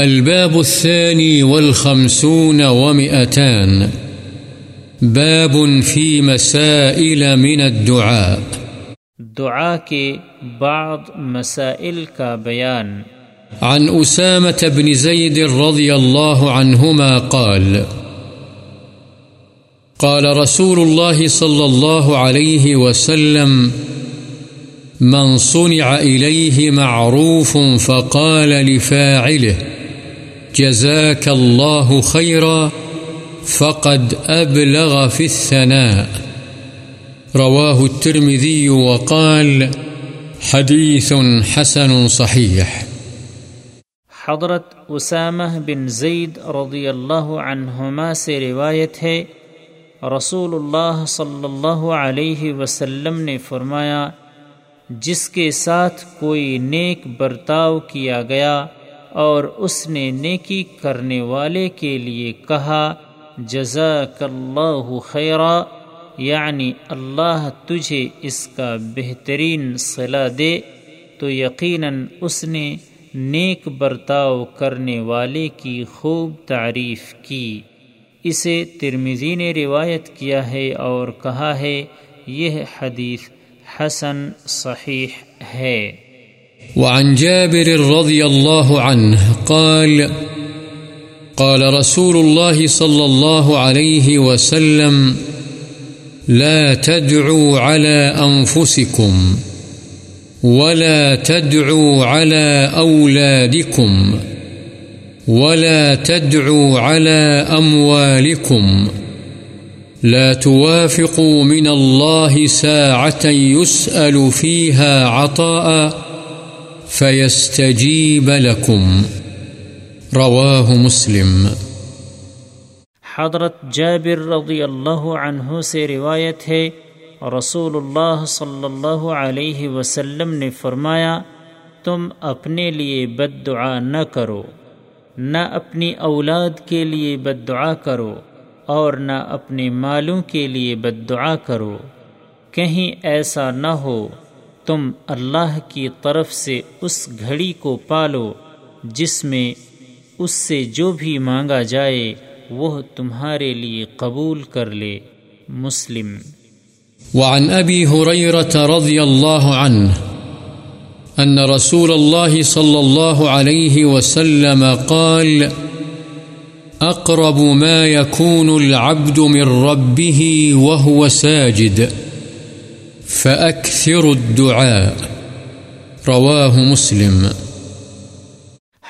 الباب الثاني والخمسون ومئتان. باب في مسائل من الدعاء. دعا کے بعض مسائل کا بیان۔ عن أسامة بن زيد رضي الله عنهما قال قال رسول الله صلى الله عليه وسلم من صنع إليه معروف فقال لفاعله جزاك الله خيرا فقد أبلغ في الثناء. رواه الترمذي وقال حديث حسن صحيح. حضرت اسامہ بن زید رضی اللہ عنہما سے روایت ہے، رسول اللہ صلی اللہ علیہ وسلم نے فرمایا، جس کے ساتھ کوئی نیک برتاؤ کیا گیا اور اس نے نیکی کرنے والے کے لیے کہا جزاک اللہ خیرا یعنی اللہ تجھے اس کا بہترین صلاح دے۔ تو یقیناً اس نے نیک برتاؤ کرنے والے کی خوب تعریف کی۔ اسے ترمیزی نے روایت کیا ہے اور کہا ہے، یہ حدیث حسن صحیح ہے۔ وعن جابر رضي الله عنه قال قال رسول الله صلى الله عليه وسلم، لا تدعوا على أنفسكم ولا تدعوا على أولادكم ولا تدعوا على أموالكم لا توافقوا من الله ساعة يسأل فيها عطاء فيستجيب لكم، رواه مسلم۔ حضرت جابر رضی اللہ عنہ سے روایت ہے، رسول اللہ صلی اللہ علیہ وسلم نے فرمایا، تم اپنے لیے بد دعا نہ کرو، نہ اپنی اولاد کے لیے بد دعا کرو اور نہ اپنے مالوں کے لیے بد دعا کرو۔ کہیں ایسا نہ ہو۔ تم اللہ کی طرف سے اس گھڑی کو پالو، جس میں اس سے جو بھی مانگا جائے، وہ تمہارے لیے قبول کر لے۔ مسلم۔ وعن أبي هريرة رضي الله عنه أن رسول الله صلى الله عليه وسلم قال أقرب ما يكون العبد من ربه وهو ساجد۔ فأكثر الدعاء رواه مسلم.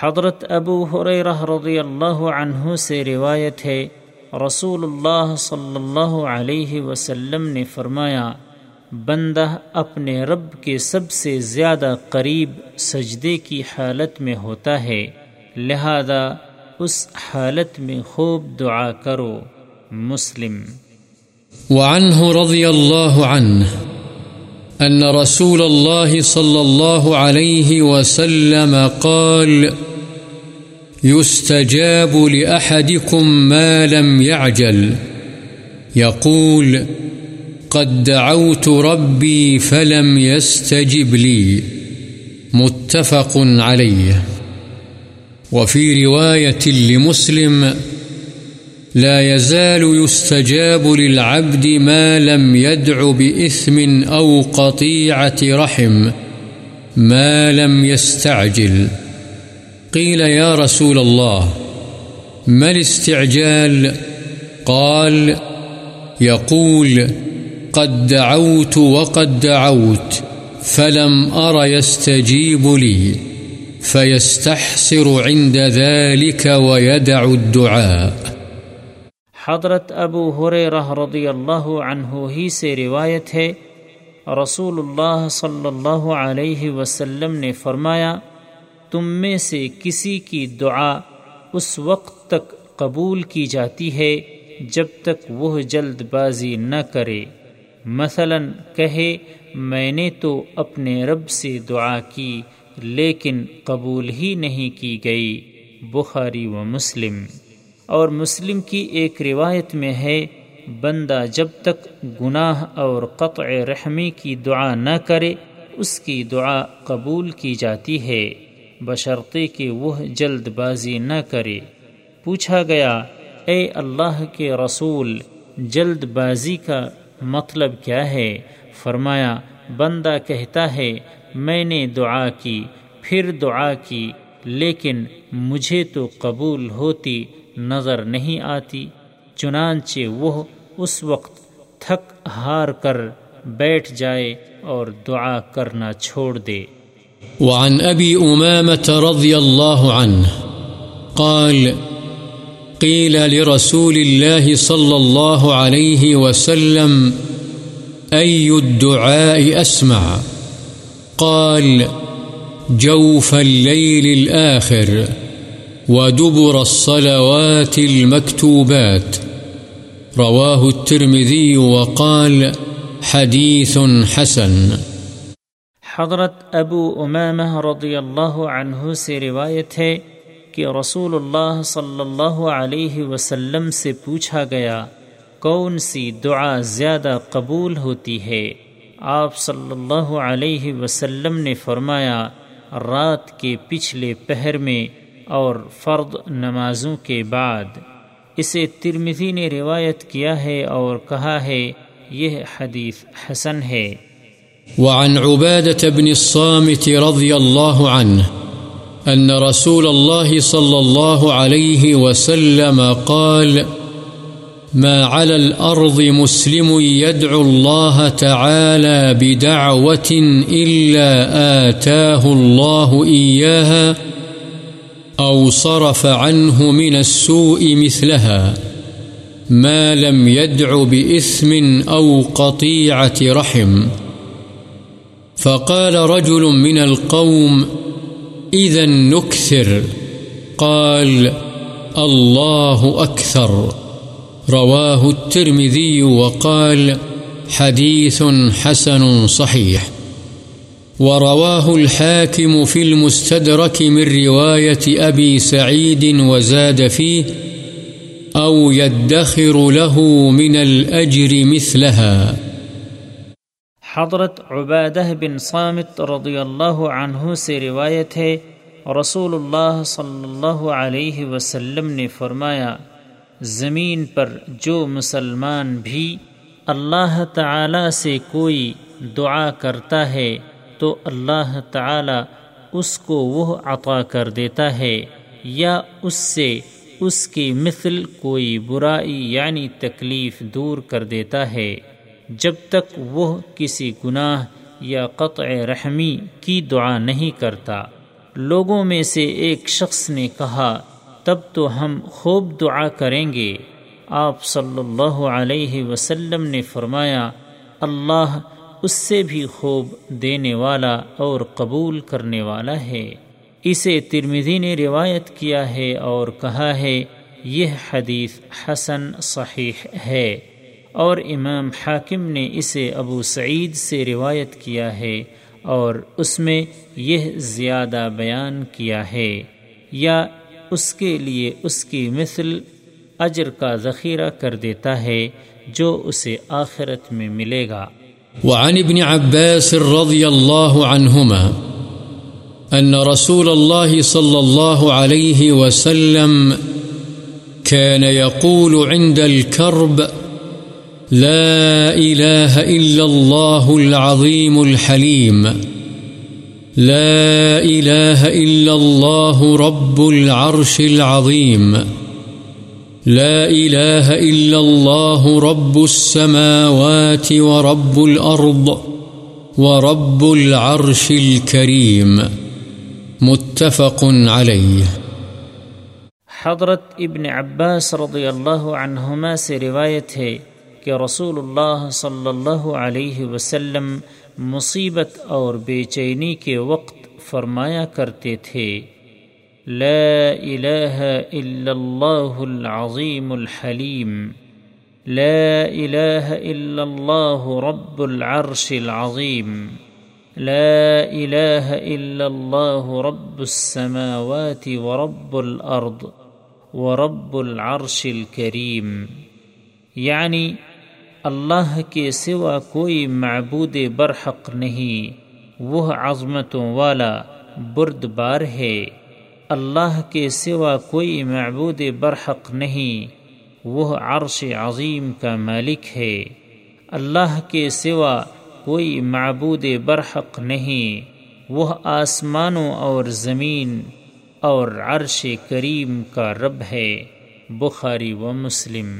حضرت ابو حریرہ رضی اللہ عنہ سے روایت ہے رسول اللہ صلی اللہ علیہ وسلم نے فرمایا بندہ اپنے رب کے سب سے زیادہ قریب سجدے کی حالت میں ہوتا ہے لہذا اس حالت میں خوب دعا کرو مسلم۔ وعنه رضي الله عنه أن رسول الله صلى الله عليه وسلم قال، يستجاب لأحدكم ما لم يعجل. يقول، قد دعوت ربي فلم يستجب لي. متفق عليه. وفي رواية لمسلم لا يزال يستجاب للعبد ما لم يدع بإثم أو قطيعة رحم، ما لم يستعجل. قيل يا رسول الله، ما الاستعجال؟ قال، يقول، قد دعوت وقد دعوت، فلم أر يستجيب لي فيستحسر عند ذلك ويدع الدعاء. حضرت ابو حریرہ رضی اللہ عنہ ہی سے روایت ہے۔ رسول اللہ صلی اللہ علیہ وسلم نے فرمایا، تم میں سے کسی کی دعا اس وقت تک قبول کی جاتی ہے جب تک وہ جلد بازی نہ کرے۔ مثلا کہے، میں نے تو اپنے رب سے دعا کی، لیکن قبول ہی نہیں کی گئی۔ بخاری و مسلم۔ اور مسلم کی ایک روایت میں ہے، بندہ جب تک گناہ اور قطع رحمی کی دعا نہ کرے، اس کی دعا قبول کی جاتی ہے۔ بشرطے کہ وہ جلد بازی نہ کرے۔ پوچھا گیا، اے اللہ کے رسول، جلد بازی کا مطلب کیا ہے؟ فرمایا، بندہ کہتا ہے، میں نے دعا کی، پھر دعا کی، لیکن مجھے تو قبول ہوتی نظر نہیں آتی، چنانچہ وہ اس وقت تھک ہار کر بیٹھ جائے اور دعا کرنا چھوڑ دے۔ وعن أبي أمامة رضي الله عنه قال قيل لرسول الله صلى الله عليه وسلم أي الدعاء أسمع قال، جوف الليل الآخر؟ ودبر الصلوات المكتوبات. رواه الترمذي وقال حديث حسن. حضرت ابو امامہ رضی اللہ عنہ سے روایت ہے کہ رسول اللہ صلی اللہ علیہ وسلم سے پوچھا گیا، کون سی دعا زیادہ قبول ہوتی ہے؟ آپ صلی اللہ علیہ وسلم نے فرمایا، رات کے پچھلے پہر میں اور فرد نمازوں کے بعد۔ اسے ترمزی نے روایت کیا ہے اور کہا ہے، یہ حدیث حسن ہے۔ وعن عبادة بن الصامت رضي الله عنه أن رسول الله صلى الله عليه وسلم قال، ما على الأرض مسلم يدعو الله تعالى بدعوة إلا آتاه الله إياها أو صرف عنه من السوء مثلها، ما لم يدع بإثم أو قطيعة رحم. فقال رجل من القوم إذا نكثر. قال الله أكثر. رواه الترمذي وقال حديث حسن صحيح. ورواه الحاكم في المستدرك من رواية أبي سعيد وزاد فيه، أو يدخر له من الأجر مثلها. حضرت عبادہ بن صامت رضی اللہ عنہ سے روایت ہے، رسول اللہ صلی اللہ علیہ وسلم نے فرمایا، زمین پر جو مسلمان بھی اللہ تعالی سے کوئی دعا کرتا ہے تو اللہ تعالی اس کو وہ عطا کر دیتا ہے یا اس سے اس کی مثل کوئی برائی یعنی تکلیف دور کر دیتا ہے جب تک وہ کسی گناہ یا قطع رحمی کی دعا نہیں کرتا۔ لوگوں میں سے ایک شخص نے کہا، تب تو ہم خوب دعا کریں گے۔ آپ صلی اللہ علیہ وسلم نے فرمایا، اللہ اس سے بھی خوب دینے والا اور قبول کرنے والا ہے۔ اسے ترمزی نے روایت کیا ہے اور کہا ہے، یہ حدیث حسن صحیح ہے۔ اور امام حاکم نے اسے ابو سعید سے روایت کیا ہے اور اس میں یہ زیادہ بیان کیا ہے۔ یا اس کے لیے اس کی مثل اجر کا ذخیرہ کر دیتا ہے جو اسے آخرت میں ملے گا۔ وعن ابن عباس رضی اللہ عنہما ان رسول الله صلى الله عليه وسلم كان يقول عند الكرب، لا إله إلا الله العظيم الحليم، لا إله إلا الله رب العرش العظيم. لا إله إلا الله رب السماوات ورب الأرض ورب العرش الكريم. متفق عليه. حضرت ابن عباس رضی اللہ عنہما سے روایت ہے کہ رسول اللہ صلی اللہ علیہ وسلم مصیبت اور بے چینی کے وقت فرمایا کرتے تھے۔ لا الہ الا اللہ العظیم الحلیم لا الہ الا اللہ رب العرش العظیم لا الہ الا اللہ رب السماوات ورب الارض ورب العرش الكریم یعنی اللہ کے سوا کوئی معبود برحق نہیں، وہ عظمتوں والا برد بار ہے۔ اللہ کے سوا کوئی معبود برحق نہیں، وہ عرش عظیم کا مالک ہے۔ اللہ کے سوا کوئی معبود برحق نہیں، وہ آسمانوں اور زمین اور عرش کریم کا رب ہے۔ بخاری و مسلم۔